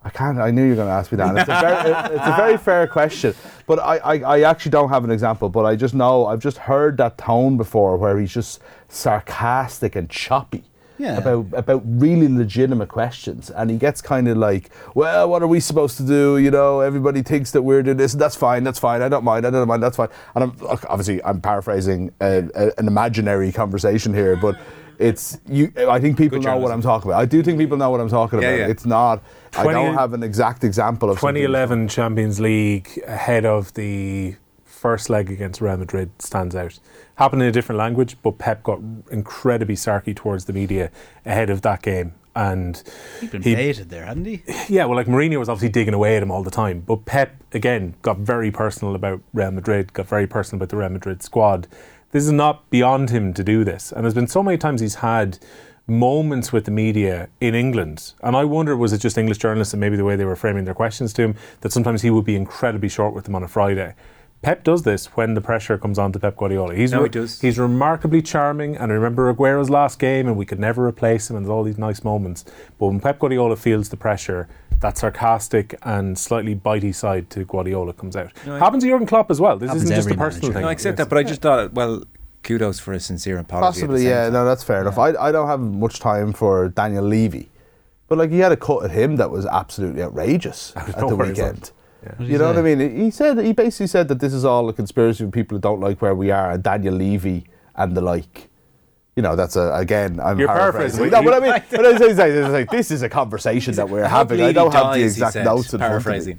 I can't. I knew you were going to ask me that. It's, a very, [LAUGHS] it's a very fair question, but I, I, I actually don't have an example. But I just know I've just heard that tone before, where he's just sarcastic and choppy Yeah. about about really legitimate questions, and he gets kind of like, "Well, what are we supposed to do? You know, everybody thinks that we're doing this. That's fine. That's fine. I don't mind. I don't mind. That's fine." And I'm obviously I'm paraphrasing a, a, an imaginary conversation here, but. It's you. I think people Good know what. I'm talking about. I do think people know what I'm talking Yeah, about. yeah. It's not. I don't have an exact example of something. 2011 Champions League ahead of the first leg against Real Madrid stands out. Happened in a different language, but Pep got incredibly sarky towards the media ahead of that game. And He'd been He- baited there, hadn't he? yeah, well, like Mourinho was obviously digging away at him all the time, but Pep again got very personal about Real Madrid, got very personal about the Real Madrid squad. This is not beyond him to do this, and there's been so many times he's had moments with the media in England, and I wonder was it just English journalists and maybe the way they were framing their questions to him that sometimes he would be incredibly short with them on a Friday. Pep does this when the pressure comes on to Pep Guardiola. He's No, he does. He's remarkably charming, and I remember Aguero's last game, and we could never replace him, and all these nice moments. But when Pep Guardiola feels the pressure, that sarcastic and slightly bitey side to Guardiola comes out. No, I- Happens to Jurgen Klopp as well. This isn't just a personal manager. thing. No, I accept Yes. that, but I just thought, well, kudos for a sincere apology. Possibly, yeah. time. No, that's fair enough. I, I don't have much time for Daniel Levy, but like he had a cut at him that was absolutely outrageous [LAUGHS] at the nowhere as weekend. Yeah. You know what I mean? He said he basically said that this is all a conspiracy of people who don't like where we are, and Daniel Levy and the like. You know, that's a again. I'm You're paraphrasing. paraphrasing. No, but I mean, [LAUGHS] but I was saying, it's like, this is a conversation that we're having. I don't have the exact notes in front of me. Paraphrasing.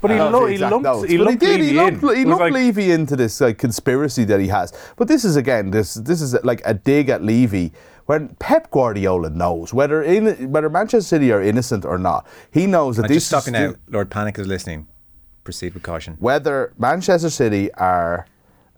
But he, lo- he lumped, notes, he but lumped he did. Levy He lumped, in. he lumped like- Levy into this like conspiracy that he has. But this is again, this this is like a dig at Levy. When Pep Guardiola knows whether in whether Manchester City are innocent or not, he knows that I'm this just stopping is now. Lord Pannick is listening. Proceed with caution. whether Manchester City are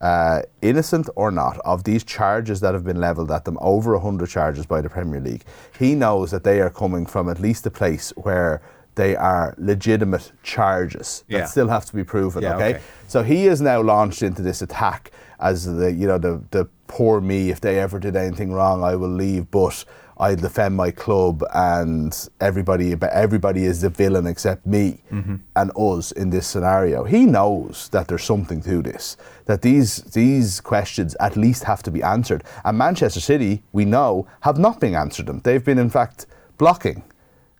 uh, innocent or not of these charges that have been levelled at them, over 100 charges by the Premier League, he knows that they are coming from at least a place where they are legitimate charges that Yeah. still have to be proven. Yeah, okay? okay. so he is now launched into this attack as the you know the the poor me. If they ever did anything wrong, I will leave, but. I defend my club, and everybody, but everybody is the villain except me Mm-hmm. and us in this scenario. He knows that there's something to this, that these these questions at least have to be answered. And Manchester City, we know, have not been answered them. They've been, in fact, blocking.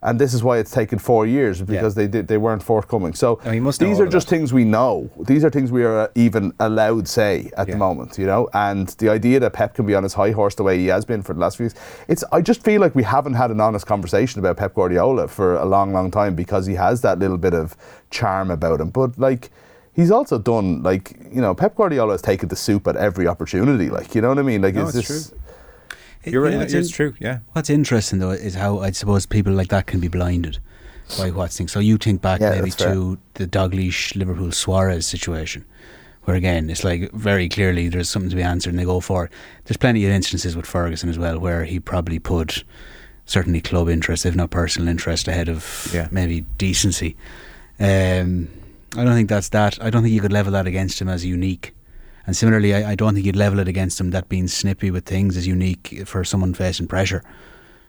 And this is why it's taken four years because they did, they weren't forthcoming. So these are just that. things we know. These are things we are uh, even allowed say at Yeah. the moment, you know. And the idea that Pep can be on his high horse the way he has been for the last few weeks, it's. I just feel like we haven't had an honest conversation about Pep Guardiola for a long, long time because he has that little bit of charm about him. But like. He's also done like you know Pep Guardiola has taken the soup at every opportunity like you know what I mean like No, it's, it's just You're right. You know, It's, it's in- true. Yeah. What's interesting though is how I suppose people like that can be blinded by what's things. So you think back Yeah, maybe to the Dalglish Liverpool Suarez situation, where again it's like very clearly there's something to be answered and they go for it. There's plenty of instances with Ferguson as well where he probably put certainly club interest, if not personal interest, ahead of Yeah. maybe decency. Um, I don't think that's that. I don't think you could level that against him as unique. And similarly, I, I don't think you'd level it against him that being snippy with things is unique for someone facing pressure.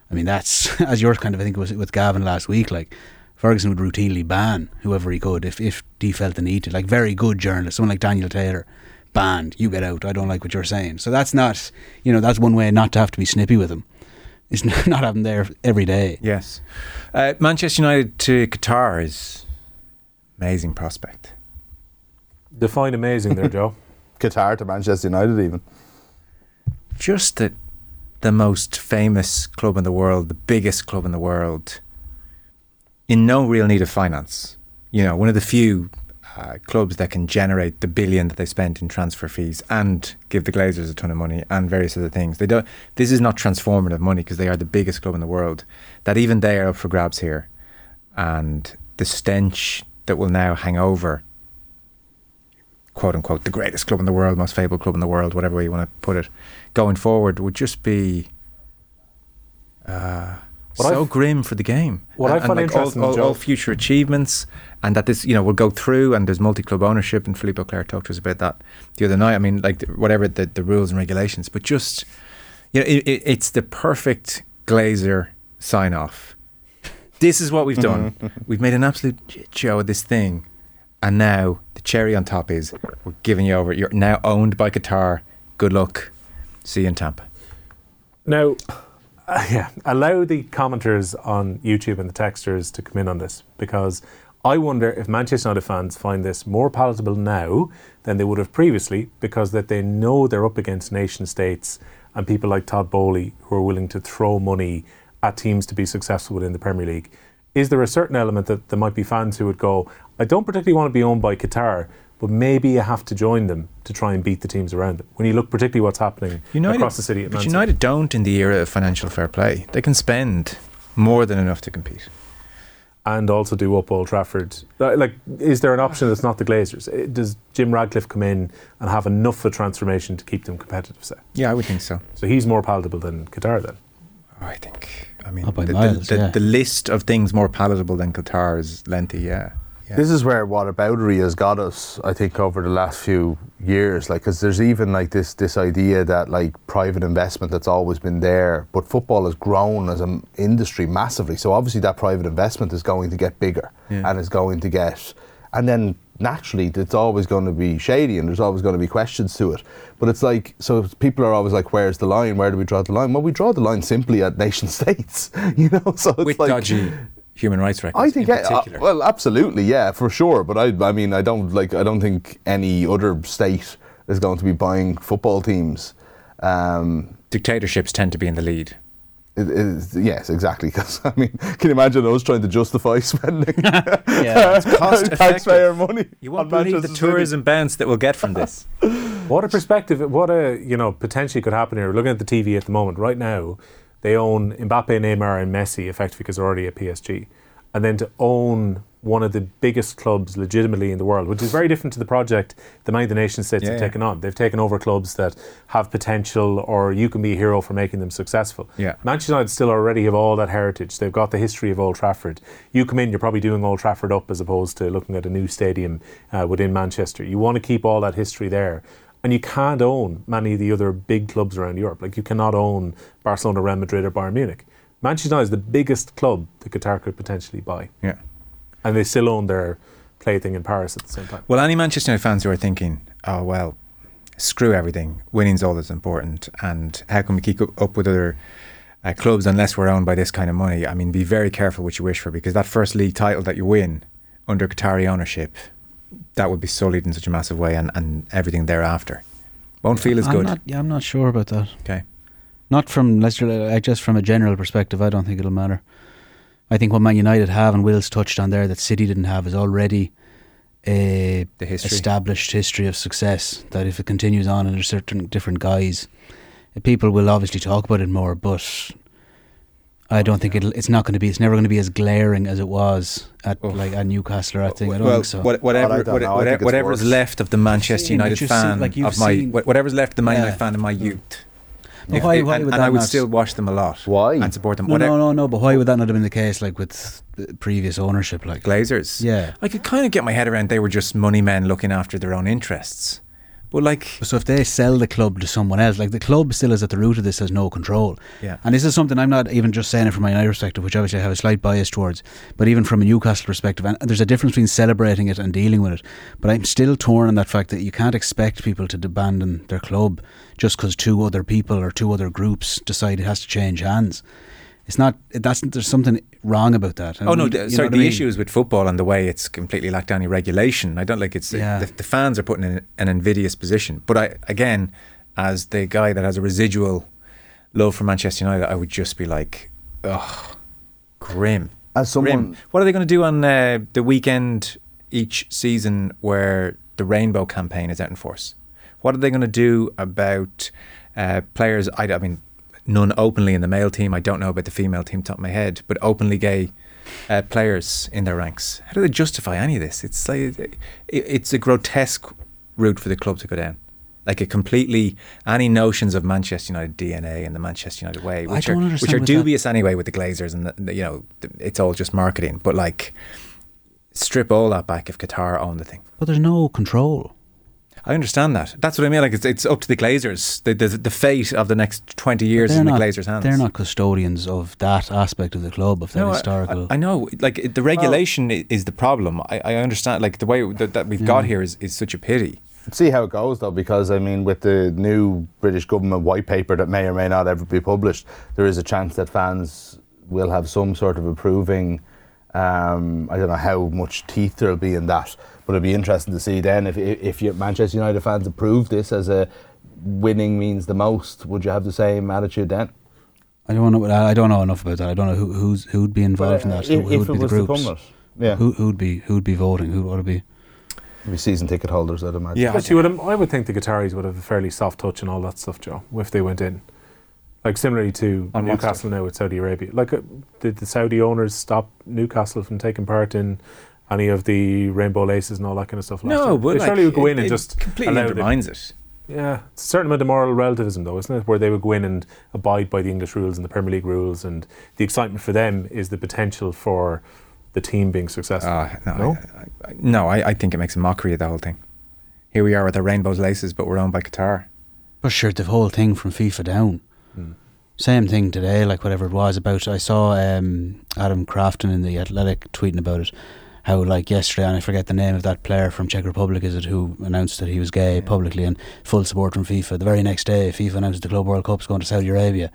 I mean, that's [LAUGHS] as yours kind of I think was with Gavin last week. Like Ferguson would routinely ban whoever he could if if he felt the need to. Like very good journalists, someone like Daniel Taylor, banned. You get out. I don't like what you're saying. So that's not you know that's one way not to have to be snippy with him. [LAUGHS] Is not having there every day. Yes. Uh, Manchester United to Qatar is amazing prospect. Define amazing there, Joe. [LAUGHS] Qatar to Manchester United, even. Just the the most famous club in the world, the biggest club in the world, in no real need of finance. You know, one of the few uh, clubs that can generate the billion that they spent in transfer fees and give the Glazers a ton of money and various other things. They don't. This is not transformative money because they are the biggest club in the world. That even they are up for grabs here, and the stench that will now hang over quote unquote the greatest club in the world, most fabled club in the world, whatever way you want to put it, going forward would just be uh, so I f- grim for the game. what I And- and find like all- interesting, all, Joe- all future achievements, and that this you know will go through, and there's multi-club ownership, and Philippe Auclair talked to us about that the other night. I mean, like whatever the, the rules and regulations, but just you know, it, it, it's the perfect Glazer sign off. This is what we've done. [LAUGHS] we've made an absolute show of this thing, and now the cherry on top is we're giving you over. You're now owned by Qatar. Good luck. See you in Tampa. Now, uh, yeah, allow the commenters on YouTube and the texters to come in on this because I wonder if Manchester United fans find this more palatable now than they would have previously because that they know they're up against nation states and people like Todd Boehly who are willing to throw money at teams to be successful within the Premier League. Is there a certain element that there might be fans who would go, I don't particularly want to be owned by Qatar, but maybe you have to join them to try and beat the teams around them? When you look particularly what's happening across the city at but Man United don't in the era of financial fair play. They can spend more than enough to compete. and also do up Old Trafford. Like, like, is there an option that's not the Glazers? Eh, Does Jim Ratcliffe come in and have enough of a transformation to keep them competitive? Say, Yeah, I would think so. so he's more palatable than Qatar then. I think. I mean, Not by the, miles, the, the, the list of things more palatable than Qatar is lengthy. Yeah. Yeah. This is where whataboutery has got us, I think, over the last few years. Like, because there's even like this this idea that like private investment that's always been there, but football has grown as an industry massively. So obviously that private investment is going to get bigger Yeah. and is going to get, and then naturally it's always going to be shady and there's always going to be questions to it. But it's like, so people are always like, where's the line? Where do we draw the line? Well, we draw the line simply at nation [LAUGHS] states, you know. So it's With like, dodgy human rights records. I think, in yeah, uh, well, absolutely, yeah, for sure. But I, I mean, I don't like. I don't think any other state is going to be buying football teams. Um, dictatorships tend to be in the lead. it, it, yes, exactly. Because [LAUGHS] I mean, can you imagine us trying to justify [LAUGHS] spending [LAUGHS] Yeah, it's cost taxpayer money? You won't on believe the Manchester City? tourism bounce that we'll get from this. What a perspective! What a you know potentially could happen here. We're looking at the TV at the moment. Right now, they own Mbappe, Neymar, and Messi effectively because they're already at PSG, and then to own one of the biggest clubs legitimately in the world, which is very different to the project that many of the nation states Yeah, have yeah. taken on. They've taken over clubs that have potential, or you can be a hero for making them successful. Yeah. Manchester United still already have all that heritage. They've got the history of Old Trafford. You come in, you're probably doing Old Trafford up as opposed to looking at a new stadium uh, within Manchester. You want to keep all that history there. And you can't own many of the other big clubs around Europe. Like you cannot own Barcelona, Real Madrid, or Bayern Munich. Manchester United is the biggest club that Qatar could potentially buy. Yeah. And they still own their plaything in Paris at the same time. Well, any Manchester United fans who are thinking, oh, well, screw everything, winning's all that's important, and how can we keep up, with other uh, clubs unless we're owned by this kind of money? I mean, be very careful what you wish for because that first league title that you win under Qatari ownership, that would be sullied in such a massive way, and, and everything thereafter won't feel as I'm good. Not, yeah, I'm not sure about that. Okay. Not from Leicester, uh, just from a general perspective. I don't think it'll matter. I think what Man United have, and Will's touched on there, that City didn't have, is already a The history. established history of success. That if it continues on under certain different guys, people will obviously talk about it more. But I don't think it'll, it's not going to be. It's never going to be as glaring as it was at like at Newcastle. I think I don't well, think so. what- whatever, I what- know. I what- think whatever's worse. left of the Manchester seen- United you've seen- fan like, you've of my seen- whatever's left of the Man Yeah. United fan of my youth. But If why- why and would and that I would not- still watch them a lot. Why? And support them. no, Whatever. no, no, no. But why would that not have been the case? Like with previous ownership, like Glazers. Yeah. I could kind of get my head around they were just money men looking after their own interests. But like, So if they sell the club to someone else, like the club still is at the root of this, has no control. Yeah. And this is something I'm not even just saying it from my United perspective, which obviously I have a slight bias towards, but even from a Newcastle perspective, and there's a difference between celebrating it and dealing with it. But I'm still torn on that fact that you can't expect people to abandon their club just because two other people or two other groups decide it has to change hands. It's not. That's there's something wrong about that. oh no, the, sorry. The I mean? issue is with football and the way it's completely lacked any regulation. I don't like it's Yeah. the, the fans are put in an invidious position. But I again, as the guy that has a residual love for Manchester United, I would just be like, ugh, grim. As someone, Grim. What are they going to do on uh, the weekend each season where the Rainbow campaign is out in force? What are they going to do about uh, players? I, I mean, none openly in the male team. I don't know about the female team, top of my head, but openly gay uh, players in their ranks. How do they justify any of this? It's like it's a grotesque route for the club to go down. Like a completely any notions of Manchester United DNA and the Manchester United way, which are which are with that. dubious anyway with the Glazers, and the, the- you know it's all just marketing. But like, strip all that back if Qatar own the thing. But there's no control. I understand that. That's what I mean. Like it's, it's up to the Glazers. The, the the fate of the next twenty years is They're in the not- Glazers' hands. They're not custodians of that aspect of the club, of that No, I- historical. I, I know. Like the regulation i is the problem. I, I understand. Like the way that, that we've got here is, is such a pity. see how it goes though, because I mean, with the new British government white paper that may or may not ever be published, there is a chance that fans will have some sort of approving. Um, I don't know how much teeth there'll be in that, but it'll be interesting to see then if if you, Manchester United fans approve this as a winning means the most. Would you have the same attitude then? I don't know. I don't know enough about that. I don't know who who's who'd be involved in that. Who, If, who if would it be the was groups? come, yeah, Who who'd be who'd be voting? Who would it be? Maybe season ticket holders, I'd imagine. Yeah. But you would, I would think the Qataris would have a fairly soft touch and all that stuff, Joe, if they went in. Like similarly to On what Newcastle now with Saudi Arabia. Like, uh, did the Saudi owners stop Newcastle from taking part in any of the rainbow laces and all that kind of stuff? last No, year? but they like, surely would go it- in and it just completely allow the- undermines it. Yeah, it's a certain amount of moral relativism, though, isn't it? Where they would go in and abide by the English rules and the Premier League rules, and the excitement for them is the potential for the team being successful. Uh, no, No? I, I, no I, I think it makes a mockery of the whole thing. Here we are with our rainbows laces, but we're owned by Qatar. But sure, the whole thing from FIFA down. Same thing today, like whatever it was about. I saw um, Adam Crafton in the Athletic tweeting about it. How like yesterday, and I forget the name of that player from Czech Republic, is it who announced that he was gay publicly and full support from FIFA. The very next day, FIFA announced the Club World Cup's going to Saudi Arabia.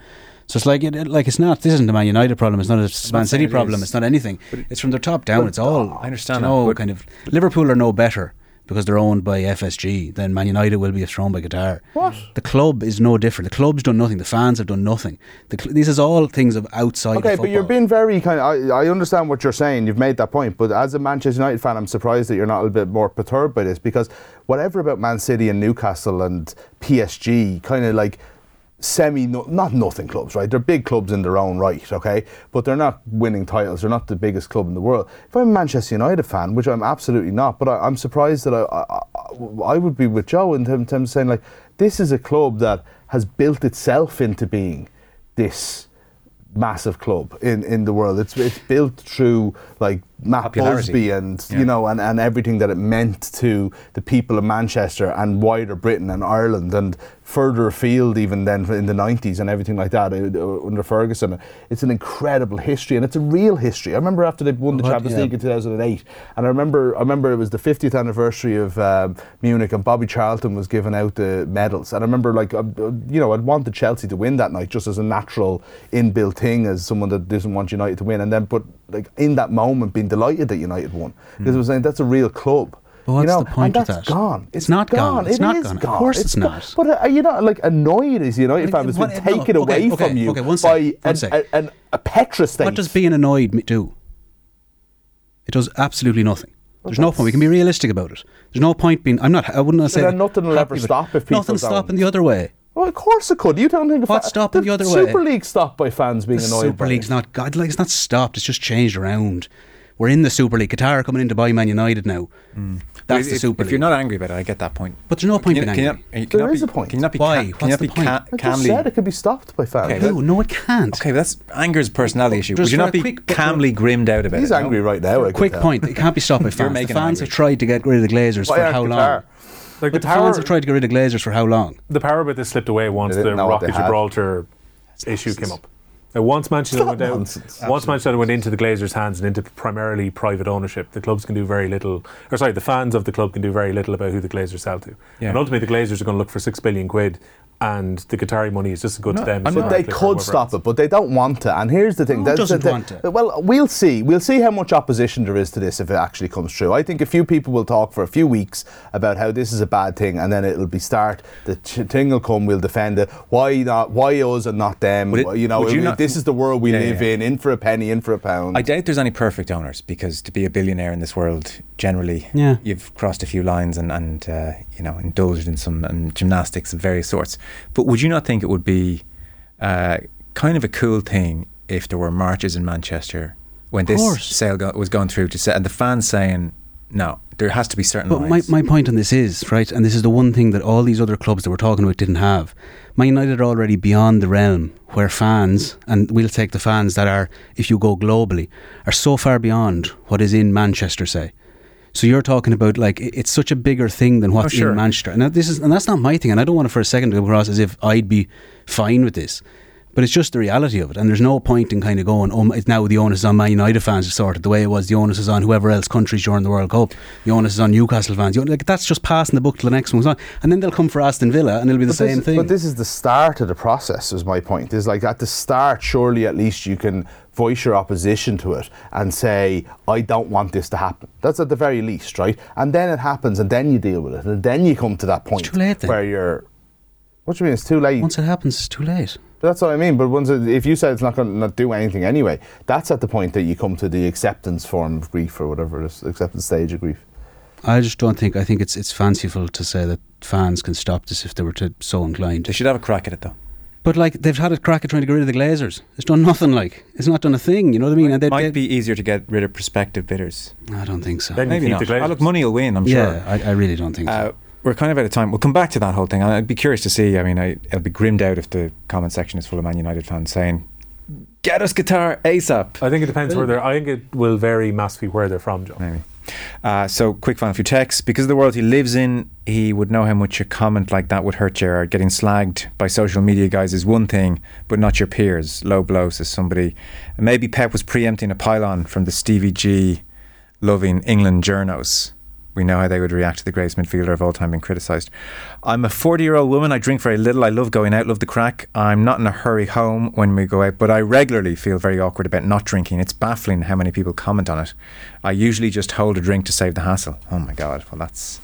So it's like it, like it's not. This isn't a Man United problem. It's not a Man City it problem. is. It's not anything. It's from their top down. It's all. I understand you that, know, but- kind of Liverpool are no better because they're owned by FSG then Man United will be owned by Qatar. What? The club is no different. The club's done nothing. The fans have done nothing. The cl- this is all things of outside. Okay, but you're being very kind of. I, I understand what you're saying. You've made that point. But as a Manchester United fan, I'm surprised that you're not a little bit more perturbed by this because whatever about Man City and Newcastle and PSG, kind of like semi, no, not nothing clubs, right? They're big clubs in their own right, okay? But they're not winning titles. They're not the biggest club in the world. If I'm a Manchester United fan, which I'm absolutely not, but I, I'm surprised that I, I, I, I would be with Joe in terms of saying, like, this is a club that has built itself into being this massive club in, in the world. It's it's built through like Matt Popularity. Busby and Yeah. you know and, and everything that it meant to the people of Manchester and wider Britain and Ireland and further afield even then in the 90s and everything like that uh, under Ferguson. It's an incredible history and it's a real history. I remember after they won the Champions yeah. League in 2008 and I remember I remember it was the 50th anniversary of um, Munich and Bobby Charlton was giving out the medals and I remember like um, uh, you know I'd wanted Chelsea to win that night just as a natural inbuilt thing as someone that doesn't want United to win and then but like in that moment being delighted that United won because it was saying that's a real club. But what's you know, the point and of that's that? gone. It's not gone. It's It not is gone. Of course it's gone. not. But uh, are you not like annoyed as fan has what- been no, taken okay, away okay, from you okay, one by one sec. a, an, a Petra state? What does being annoyed do? It does absolutely nothing. There's no point. We can be realistic about it. There's no point being. I'm not. I wouldn't say then nothing will happy ever stop if people Nothing's don't. stopping the other way. Well, of course it could. You don't think What's stopping the other way? Super League stopped by fans being The annoyed. Super by League's it. not God, like it's not stopped. It's just changed around. We're in the Super League. Qatar are coming in to buy Man United now. Hmm. That's if, the Super if League. If you're not angry about it, I get that point. but there's no point Can you, being can you, angry. not- can you There not be, a point. Can you not be, Why? ca- can you What's not the point? ca- I just calmly? said it could be stopped by fans. Okay, No, no, it can't. Okay, but that's anger's personality issue. Just Would you not be quick- but- calmly grimmed out about He's it? no? angry right now. I Quick tell. point. It can't be stopped by [LAUGHS] fans. The fans angry. have tried to get rid of the Glazers Why for aren't how Qatar? long? Like The the power, fans have tried to get rid of Glazers for how long? the power about this slipped away once the know what they Rocket had. Gibraltar issue came up. Uh, once Manchester Stop went out, nonsense. once Manchester went into the Glazers' hands and into primarily private ownership, the clubs can do very little. Or sorry, the fans of the club can do very little about who the Glazers sell to. Yeah. And ultimately, the Glazers are going to look for six billion quid, and the Qatari money is just as good No, to them. I'm as not- But to they could stop else. it, but they don't want to. And here's the thing: Who that's- doesn't that- want to? Well, we'll see. We'll see how much opposition there is to this if it actually comes true. I think a few people will talk for a few weeks about how this is a bad thing, and then it'll be start. The ch- thing will come. We'll defend it. Why not? Why us and not them? It- you know, you we- not- this is the world we Yeah, live yeah. in. In for a penny, in for a pound. I doubt there's any perfect owners because to be a billionaire in this world, generally, Yeah. you've crossed a few lines and, and uh, you know indulged in some um, gymnastics of various sorts. But would you not think it would be uh, kind of a cool thing if there were marches in Manchester when this sale go- was going through to say, and the fans saying, "No, there has to be certain But my, my point on this is, right, and this is the one thing that all these other clubs that we're talking about didn't have. Man United are already beyond the realm where fans, and we'll take the fans that are, if you go globally, are so far beyond what is in Manchester, say. So you're talking about like it's such a bigger thing than what's Oh, sure. in Manchester, and this is and that's not my thing, and I don't want to for a second to come across as if I'd be fine with this. But it's just the reality of it, and there's no point in kind of going, "Oh, it's now the onus is on Man United fans to sort it." The way it was, the onus is on whoever else countries during the World Cup. The onus is on Newcastle fans. Like that's just passing the book to the next one's on, and then they'll come for Aston Villa, and it'll be the But same this, thing. But this is the start of the process, is my point. Is like at the start, surely at least you can voice your opposition to it and say, I don't want this to happen. That's at the very least, right? And then it happens, and then you deal with it. And then you come to that point too late then. where you're. What do you mean? It's too late. Once it happens, it's too late. That's what I mean. But once it, if you said it's not going to not do anything anyway, that's at the point that you come to the acceptance form of grief or whatever it is, acceptance stage of grief. I just don't think. I think it's it's fanciful to say that fans can stop this if they were to so inclined. they should have a crack at it though. But like they've had a crack at trying to get rid of the Glazers. It's done nothing. Like it's not done a thing. You know what I mean? And they, Might they- be easier to get rid of prospective bidders. I don't think so. Then Maybe not. the Glazers. Oh, look, money will win. I'm yeah, sure. I, I really don't think Uh, so. we're kind of out of time. We'll come back to that whole thing. I'd be curious to see. I mean, I, I'll be grimmed out if the comment section is full of Man United fans saying, "Get us Qatar ASAP." I think it depends where they're. I think it will vary massively where they're from, John. Maybe. Uh, so, quick final few texts. Because of the world he lives in, he would know how much a comment like that would hurt Gerrard. Getting slagged by social media guys is one thing, but not your peers. Low blow, says somebody. Maybe Pep was preempting a pylon from the Stevie G loving England journos. We know how they would react to the greatest midfielder of all time being criticised. I'm a 40 year old woman. I drink very little. I love going out, love the craic. I'm not in a hurry home when we go out, but I regularly feel very awkward about not drinking. It's baffling how many people comment on it. I usually just hold a drink to save the hassle. Oh my God. Well, that's.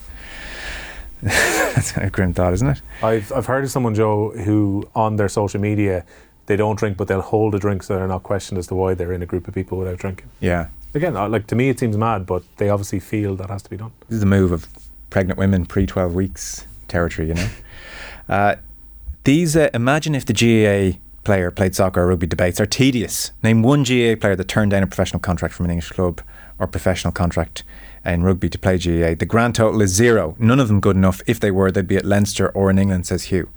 [LAUGHS] that's a grim thought, isn't it? I've I've heard of someone, Joe, who on their social media they don't drink, but they'll hold a drink so they're not questioned as to why they're in a group of people without drinking. Yeah. Again, like to me, it seems mad, but they obviously feel that has to be done. This is the move of pregnant women pre 12 weeks territory, you know. [LAUGHS] uh, these, uh, imagine if the GAA player played soccer or rugby debates are tedious. Name one GAA player that turned down a professional contract from an English club or professional contract in rugby to play GAA. The grand total is zero. None of them good enough. If they were, they'd be at Leinster or in England, says Hugh.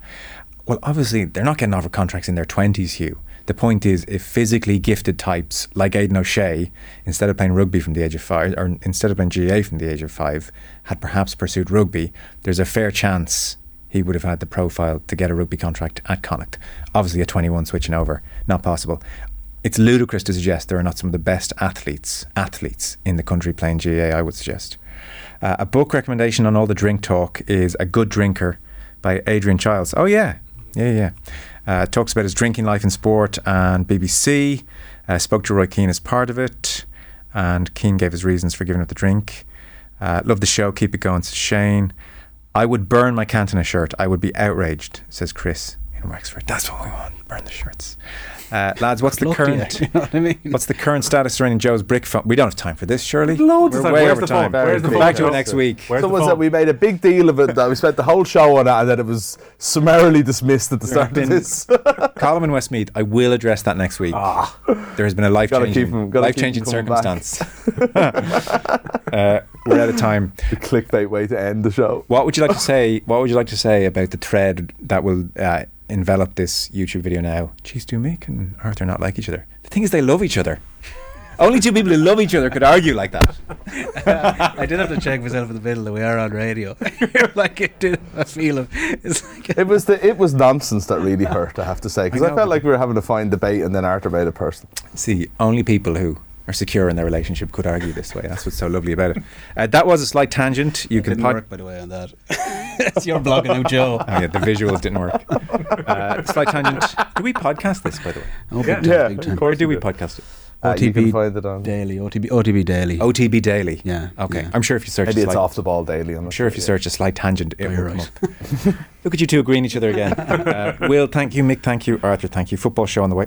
Well, obviously, they're not getting offered contracts in their 20s, Hugh. The point is, if physically gifted types like Aidan O'Shea, instead of playing rugby from the age of five, or instead of playing GAA from the age of five, had perhaps pursued rugby, there's a fair chance he would have had the profile to get a rugby contract at Connacht. Obviously, at 21, switching over, not possible. It's ludicrous to suggest there are not some of the best athletes, athletes in the country playing GAA. I would suggest. Uh, a book recommendation on all the drink talk is A Good Drinker by Adrian Chiles. Oh yeah, yeah, yeah. Uh, talks about his drinking life in sport and BBC. Uh, spoke to Roy Keane as part of it, and Keane gave his reasons for giving up the drink. Uh, love the show. Keep it going, says Shane. I would burn my Cantona shirt. I would be outraged, says Chris in Wexford. That's what we want. Burn the shirts. Uh, lads, what's the current? you know what I mean? [LAUGHS] What's the current status surrounding Joe's brick phone? We don't have time for this, surely. Loads of We're time. way Where's over the time. phone? Where's the Come phone? back to it next week. Where's so the was phone? that we made a big deal of it that we spent the whole show on it and then it was summarily dismissed at the start of been- this. [LAUGHS] Colin in Westmeath, I will address that next week. Ah. There has been a life Gotta keep changing, 'em- gotta life keep 'em changing circumstance. [LAUGHS] uh, we're out of time. the clickbait way to end the show. What would you like to say? What would you like to say about the thread that will uh, envelop this YouTube video now? Geez, do Mick and Arthur not like each other? The thing is, they love each other. Only two people who love each other could argue like that. [LAUGHS] I did have to check myself in the middle that we are on radio. [LAUGHS] like it did a feel of it's like It was the it was nonsense that really hurt. I have to say because I I, felt like we were having a fine debate and then Arthur made it personal. See, only people who are secure in their relationship could argue this way. That's what's so lovely about it. Uh, that was a slight tangent. You it can didn't pod- work by the way on that. [LAUGHS] it's your blogging out, Joe. Oh yeah, the visuals didn't work. Uh, slight tangent. Do we podcast this, by the way? Oh, big Yeah. time, Yeah, big of time. Where do we podcast it? Uh, you can OTB find it on. Daily, OTB, OTB Daily. OTB Daily. Yeah, Okay. yeah. I'm sure if you search, Maybe it's slight, off the ball daily. I'm I'm sure if you search a slight tangent, it Oh, will you're come up. [LAUGHS] Look at you two agreeing each other again. [LAUGHS] Uh, Will, thank you. Mick, thank you. Arthur, thank you. Football show on the way.